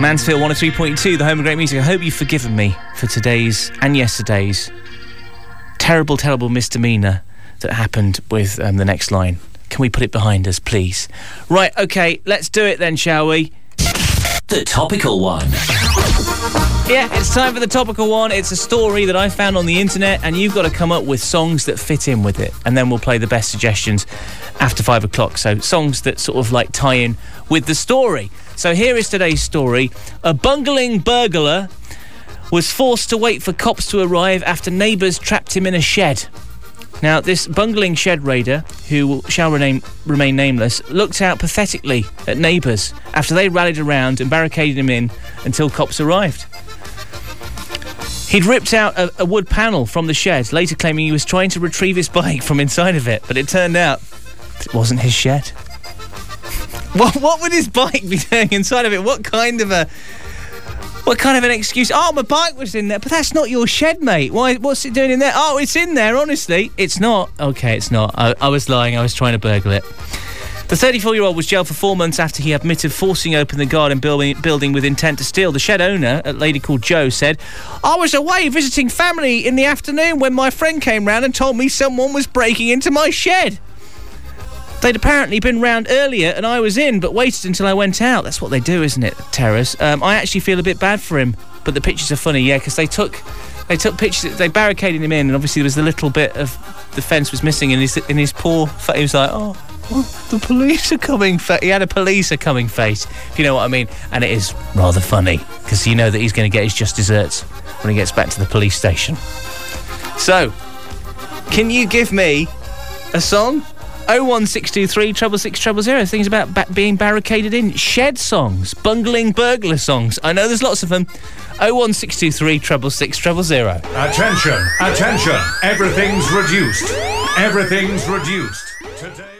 Mansfield 103.2, the home of great music. I hope you've forgiven me for today's and yesterday's terrible, terrible misdemeanour that happened with um, the next line. Can we put it behind us, please? Right, okay, let's do it then, shall we? The topical one. Yeah, it's time for the topical one. It's a story that I found on the internet, and you've got to come up with songs that fit in with it. And then we'll play the best suggestions after five o'clock. So, songs that sort of like tie in with the story. So, here is today's story A bungling burglar was forced to wait for cops to arrive after neighbours trapped him in a shed. Now, this bungling shed raider, who shall remain, remain nameless, looked out pathetically at neighbours after they rallied around and barricaded him in until cops arrived. He'd ripped out a, a, wood panel from the shed, later claiming he was trying to retrieve his bike from inside of it, but it turned out it wasn't his shed. What, what would his bike be doing inside of it? What kind of a. What kind of an excuse? Oh, my bike was in there, but that's not your shed, mate. Why? What's it doing in there? Oh, it's in there. Honestly, it's not. Okay, it's not. I, I was lying. I was trying to burgle it. The 34 year old was jailed for four months after he admitted forcing open the garden building, building with intent to steal. The shed owner, a lady called Joe, said, I was away visiting family in the afternoon when my friend came round and told me someone was breaking into my shed. They'd apparently been round earlier and I was in, but waited until I went out. That's what they do, isn't it, Terrace? Um, I actually feel a bit bad for him, but the pictures are funny, yeah, because they took they took pictures. They barricaded him in, and obviously there was a little bit of the fence was missing, and his in his poor. He was like, oh, the police are coming. Fa-. He had a police are coming face, if you know what I mean. And it is rather funny because you know that he's going to get his just deserts when he gets back to the police station. So, can you give me a song? 01623 treble six treble zero. Things about ba- being barricaded in. Shed songs, bungling burglar songs. I know there's lots of them. 01623 treble six treble zero. Attention, attention. Everything's reduced. Everything's reduced.